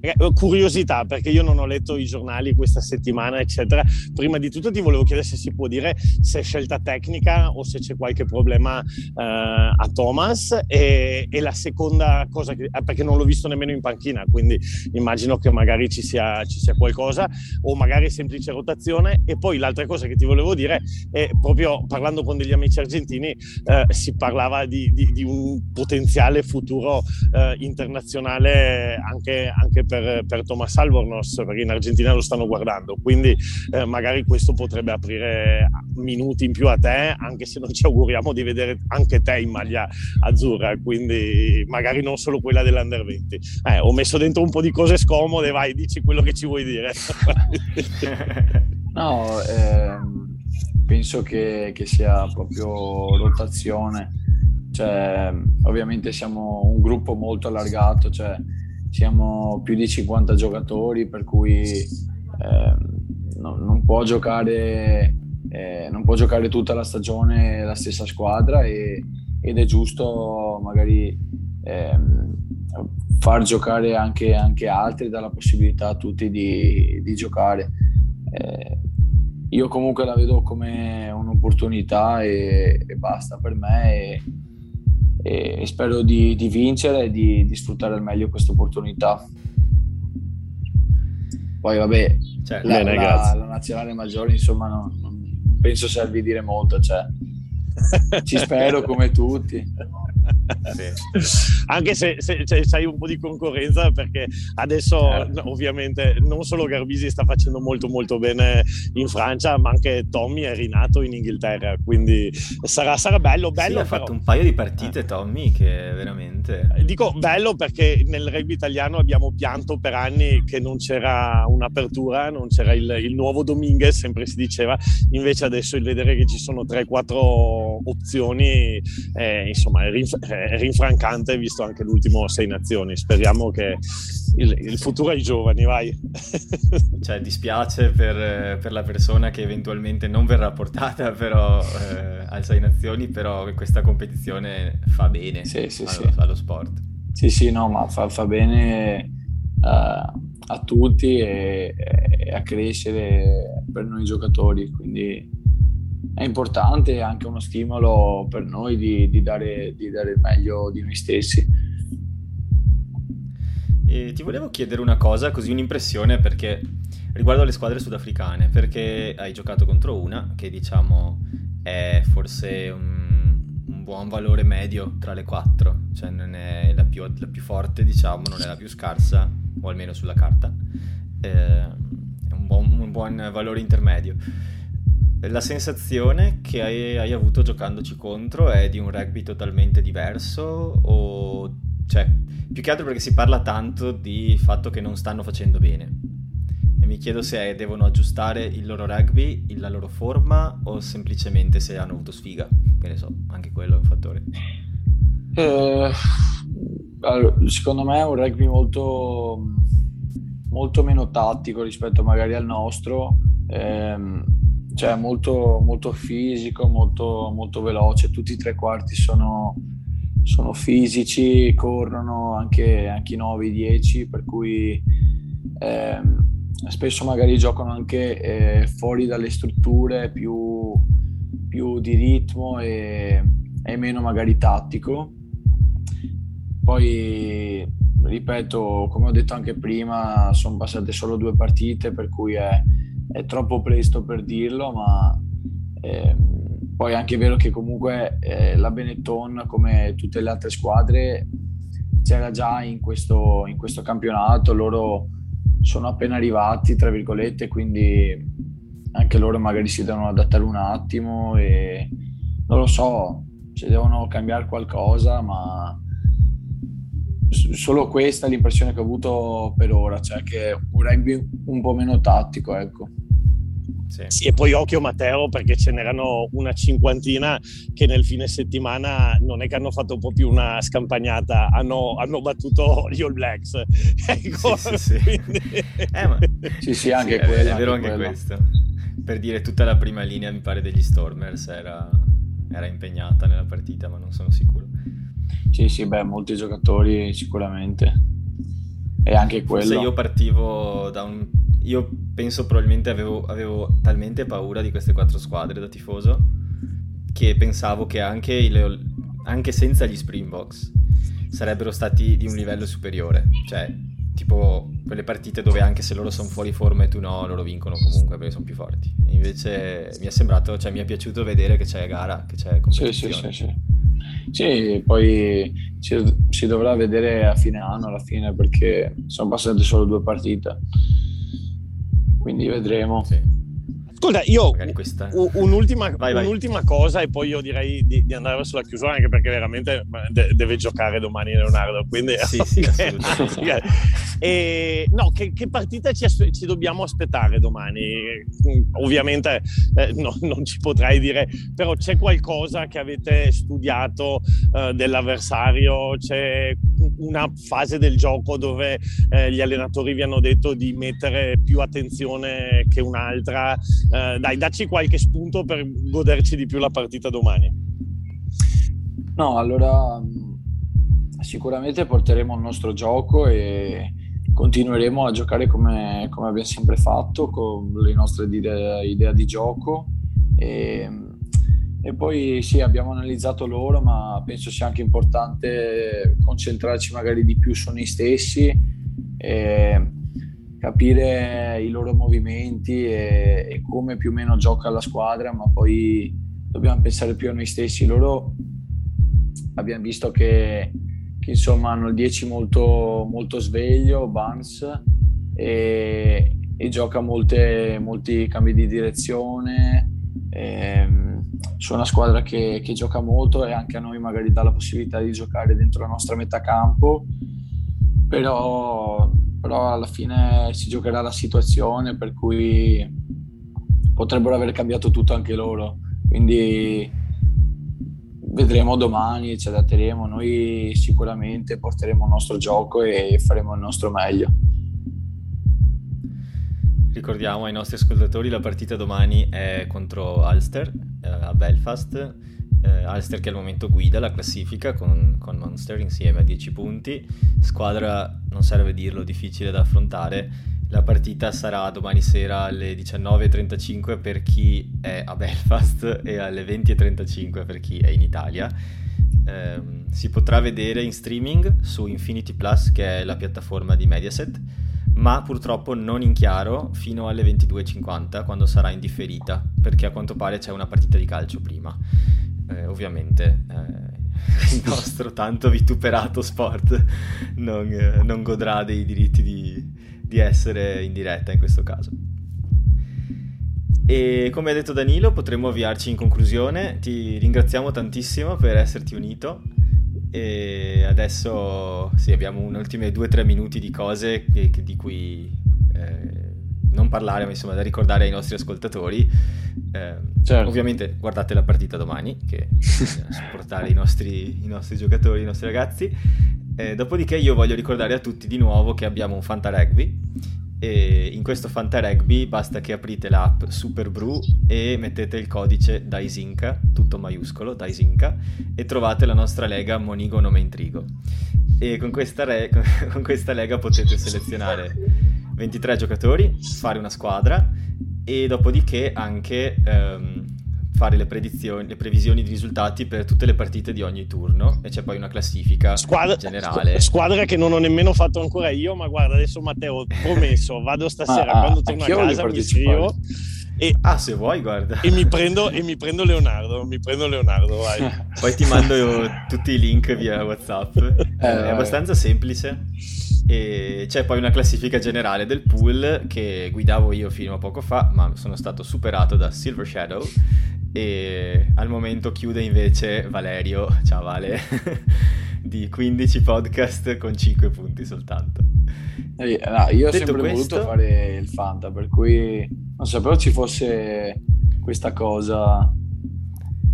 Eh, curiosità, perché io non ho letto i giornali questa settimana, eccetera. Prima di tutto ti volevo chiedere se si può dire se è scelta tecnica o se c'è qualche problema eh, a Thomas. E, e, la seconda cosa, che, eh, perché non l'ho visto nemmeno in panchina, quindi immagino che magari ci sia, ci sia qualcosa, o magari semplice rotazione. E poi l'altra cosa che ti volevo dire è proprio parlando con degli amici argentini, eh, si parlava di, di, di, un potenziale futuro eh, internazionale anche, anche per, per Thomas Albornoz, perché in Argentina lo stanno guardando, quindi eh, magari questo potrebbe aprire minuti in più a te, anche se non ci auguriamo di vedere anche te in maglia azzurra, quindi magari non solo quella dell'Under 20. Eh, ho messo dentro un po' di cose scomode, vai, dici quello che ci vuoi dire. [LAUGHS] no, ehm, penso che, che sia proprio rotazione. Cioè, ovviamente siamo un gruppo molto allargato, cioè siamo più di 50 giocatori, per cui eh, non, non, può giocare, eh, non può giocare tutta la stagione la stessa squadra e, ed è giusto magari eh, far giocare anche, anche, altri, dare la possibilità a tutti di, di giocare. Eh, io comunque la vedo come un'opportunità e, e basta per me. E, e spero di, di vincere e di, di, sfruttare al meglio questa opportunità. Poi vabbè, cioè, la, bene, la, la, nazionale maggiore insomma non, non penso servi dire molto, cioè, [LAUGHS] ci spero come tutti. Sì. [LAUGHS] Anche se, se cioè, c'hai un po' di concorrenza perché adesso certo. ovviamente non solo Garbisi sta facendo molto molto bene in Francia ma anche Tommy è rinato in Inghilterra quindi sarà, sarà bello bello sì, ha fatto un paio di partite eh. Tommy che veramente eh, dico bello perché nel rugby italiano abbiamo pianto per anni che non c'era un'apertura non c'era il, il nuovo Dominguez sempre si diceva invece adesso il vedere che ci sono 3-4 opzioni eh, insomma è rinf- è rinfrancante visto anche l'ultimo Sei Nazioni. Speriamo che il, il futuro ai giovani, vai. [LAUGHS] cioè, dispiace per, per, la persona che eventualmente non verrà portata però eh, al Sei Nazioni, però questa competizione fa bene sì, sì, allo, sì. allo, sport. Sì, sì, no, ma fa, fa bene uh, a tutti e, e a crescere per noi giocatori, quindi è importante e anche uno stimolo per noi di, di, dare, di dare il meglio di noi stessi. E ti volevo chiedere una cosa, così un'impressione, perché riguardo alle squadre sudafricane, perché hai giocato contro una che diciamo è forse un, un buon valore medio tra le quattro, cioè non è la più, la più, forte, diciamo, non è la più scarsa, o almeno sulla carta, eh, è un buon, un buon valore intermedio la sensazione che hai, hai, avuto giocandoci contro è di un rugby totalmente diverso o cioè più che altro perché si parla tanto di fatto che non stanno facendo bene e mi chiedo se devono aggiustare il loro rugby, la loro forma o semplicemente se hanno avuto sfiga, che ne so, anche quello è un fattore. Eh, allora, secondo me è un rugby molto, molto meno tattico rispetto magari al nostro. Eh, cioè molto, molto fisico, molto, molto veloce, tutti i tre quarti sono, sono fisici, corrono anche, anche i 9, i 10, per cui eh, spesso magari giocano anche eh, fuori dalle strutture, più, più di ritmo e, e, meno magari tattico. Poi, ripeto, come ho detto anche prima, sono passate solo due partite, per cui è è troppo presto per dirlo, ma eh, poi è anche vero che comunque eh, la Benetton, come tutte le altre squadre, c'era già in questo, in questo campionato, loro sono appena arrivati, tra virgolette, quindi anche loro magari si devono adattare un attimo e non lo so se devono cambiare qualcosa, ma solo questa è l'impressione che ho avuto per ora, cioè che un rugby un po' meno tattico, ecco. Sì. sì. e poi occhio Matteo perché ce n'erano una cinquantina che nel fine settimana non è che hanno fatto un po' più una scampagnata, hanno, hanno battuto gli All Blacks. [LAUGHS] Ecco, sì, sì, quindi... eh, ma... [LAUGHS] sì, sì, anche sì, quello. È vero anche, anche questo. Per dire tutta la prima linea, mi pare, degli Stormers era, era impegnata nella partita, ma non sono sicuro. Sì, sì, beh, molti giocatori sicuramente. E anche quello. Se io partivo da un io penso probabilmente avevo, avevo, talmente paura di queste quattro squadre da tifoso che pensavo che anche, il, anche senza gli Springboks sarebbero stati di un livello superiore. Cioè, tipo quelle partite dove anche se loro sono fuori forma e tu no, loro vincono comunque perché sono più forti. E invece mi è sembrato, cioè mi è piaciuto vedere che c'è gara, che c'è competizione. Sì, sì, sì. sì. Sì, poi si, si dovrà vedere a fine anno, alla fine, perché sono passate solo due partite quindi vedremo. Sì. Ascolta, io un'ultima, vai, vai. un'ultima, cosa e poi io direi di, di, andare verso la chiusura anche perché veramente de- deve giocare domani Leonardo. Quindi, sì, sì, [LAUGHS] assolutamente. e, no, che, che partita ci, ci, dobbiamo aspettare domani? Ovviamente eh, no, non ci potrai dire, però c'è qualcosa che avete studiato eh, dell'avversario? C'è una fase del gioco dove eh, gli allenatori vi hanno detto di mettere più attenzione che un'altra? eh, dai, dacci qualche spunto per goderci di più la partita domani. No, allora mm, sicuramente porteremo il nostro gioco e continueremo a giocare come, come abbiamo sempre fatto, con le nostre idee, idee di gioco. E, e, poi sì, abbiamo analizzato loro, ma penso sia anche importante concentrarci magari di più su noi stessi. Capire i loro movimenti e, e, come più o meno gioca la squadra, ma poi dobbiamo pensare più a noi stessi. Loro abbiamo visto che, che insomma hanno il 10 molto, molto sveglio, Barnes, e, e gioca molte, molti cambi di direzione. E, ehm, su una squadra che, che gioca molto e anche a noi magari dà la possibilità di giocare dentro la nostra metà campo però però alla fine si giocherà la situazione per cui potrebbero aver cambiato tutto anche loro. Quindi vedremo domani, ci adatteremo. Noi sicuramente porteremo il nostro gioco e faremo il nostro meglio. Ricordiamo ai nostri ascoltatori la partita domani è contro Ulster eh, a Belfast. Eh, Alster che al momento guida la classifica con, con, Monster insieme a 10 punti, squadra non serve dirlo difficile da affrontare, la partita sarà domani sera alle 19.35 per chi è a Belfast e alle 20.35 per chi è in Italia. Eh, si potrà vedere in streaming su Infinity Plus che è la piattaforma di Mediaset ma purtroppo non in chiaro fino alle 22.50 quando sarà in differita perché a quanto pare c'è una partita di calcio prima eh, ovviamente eh, [LAUGHS] il nostro tanto vituperato sport non, eh, non godrà dei diritti di, di essere in diretta in questo caso. E come ha detto Danilo, potremmo avviarci in conclusione. Ti ringraziamo tantissimo per esserti unito. E adesso sì, abbiamo un ultimi due o tre minuti di cose che, che, di cui eh, non parlare, ma insomma da ricordare ai nostri ascoltatori. Eh, certo. Ovviamente guardate la partita domani, che [LAUGHS] supportare i nostri, i nostri giocatori, i nostri ragazzi. Eh, dopodiché io voglio ricordare a tutti di nuovo che abbiamo un Fanta Rugby e in questo Fanta Rugby basta che aprite l'app Super Brew e mettete il codice Daisinca, tutto maiuscolo, Daisinca, e trovate la nostra lega Monigo Nome Intrigo. E con questa, re- [LAUGHS] con questa lega potete selezionare 23 giocatori, fare una squadra e dopodiché anche ehm, fare le, le, previsioni di risultati per tutte le partite di ogni turno e c'è poi una classifica squadra, generale. Squadra che non ho nemmeno fatto ancora io, ma guarda, adesso Matteo, promesso, vado stasera ah, quando torno a casa, mi iscrivo. E, ah, se vuoi, guarda. E mi prendo, e mi prendo Leonardo, mi prendo Leonardo, vai. [LAUGHS] Poi ti mando tutti i link via WhatsApp. Eh, è abbastanza semplice. E c'è poi una classifica generale del pool che guidavo io fino a poco fa, ma sono stato superato da Silver Shadow e al momento chiude invece Valerio, ciao Vale, [LAUGHS] di 15 podcast con 5 punti soltanto. No, io ho Detto sempre questo... voluto fare il Fanta, per cui non sapevo ci fosse questa cosa.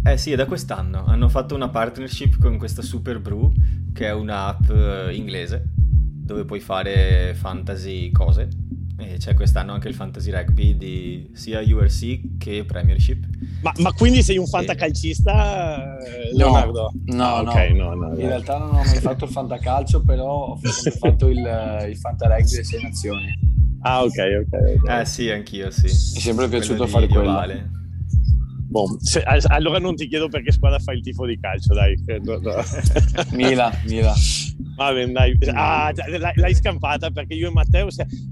Eh sì, è da quest'anno. Hanno fatto una partnership con questa Super Brew, che è un'app eh, inglese, dove puoi fare fantasy cose e c'è quest'anno anche il Fantasy Rugby di sia URC che Premiership. Ma, ma quindi sei un fantacalcista, Leonardo? No, no, ah, okay, no. no, no. In realtà non ho mai fatto il fantacalcio, però ho [LAUGHS] fatto il, il Fantarugby delle sei nazioni. Ah, ok, ok. okay. Eh sì, anch'io sì. Mi è sempre piaciuto fare quello. Vale. Boh, se, allora non ti chiedo perché squadra fai il tifo di calcio, dai. No, [LAUGHS] no. Mila, Mila. Va bene, dai. Ah, l'hai scampata perché io e Matteo,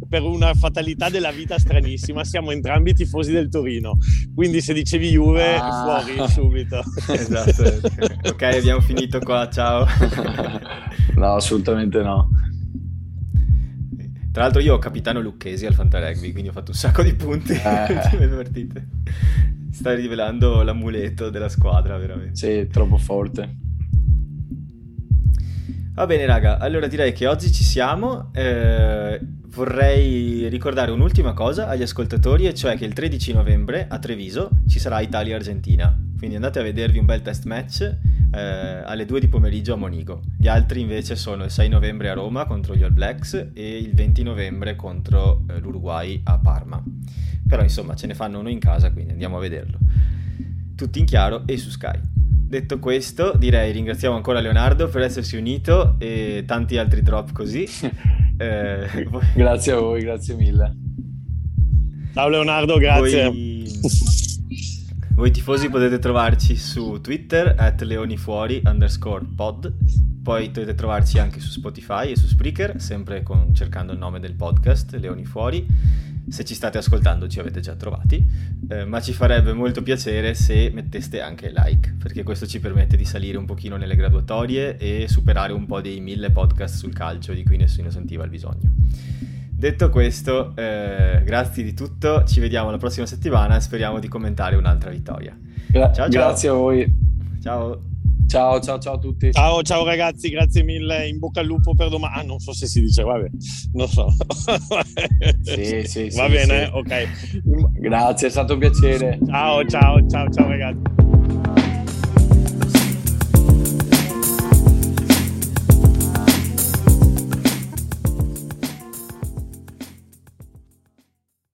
per una fatalità della vita stranissima, siamo entrambi tifosi del Torino. Quindi se dicevi Juve, ah. fuori subito. [LAUGHS] esatto. [LAUGHS] ok, abbiamo finito qua, ciao. [LAUGHS] no, assolutamente no. Tra l'altro io ho capitano Lucchesi al Fantarugby, quindi ho fatto un sacco di punti eh. partite. Sta rivelando l'amuleto della squadra, veramente. Sì, troppo forte. Va bene, raga. Allora direi che oggi ci siamo. Eh, vorrei ricordare un'ultima cosa agli ascoltatori, e cioè che il 13 novembre a Treviso ci sarà Italia-Argentina. Quindi andate a vedervi un bel test match eh, alle 2 di pomeriggio a Monigo. Gli altri invece sono il 6 novembre a Roma contro gli All Blacks e il 20 novembre contro eh, l'Uruguay a Parma. Però insomma ce ne fanno uno in casa, quindi andiamo a vederlo. Tutti in chiaro e su Sky. Detto questo, direi ringraziamo ancora Leonardo per essersi unito e tanti altri drop così. [LAUGHS] eh, grazie a voi, grazie mille. Ciao Leonardo, grazie. Voi, voi tifosi potete trovarci su Twitter at leonifuori underscore pod, poi potete trovarci anche su Spotify e su Spreaker, sempre con, cercando il nome del podcast, Leoni Fuori se ci state ascoltando ci avete già trovati, eh, ma ci farebbe molto piacere se metteste anche like, perché questo ci permette di salire un pochino nelle graduatorie e superare un po' dei mille podcast sul calcio di cui nessuno sentiva il bisogno. Detto questo, eh, grazie di tutto, ci vediamo la prossima settimana e speriamo di commentare un'altra vittoria. Gra- ciao, ciao. Grazie a voi. Ciao. Ciao, ciao, ciao a tutti. Ciao, ciao ragazzi, grazie mille. In bocca al lupo per domani. Ah, non so se si dice, vabbè, non so. sì, sì, [LAUGHS] Va sì, bene, sì. ok. Grazie, è stato un piacere. Ciao, ciao, ciao, ciao ragazzi.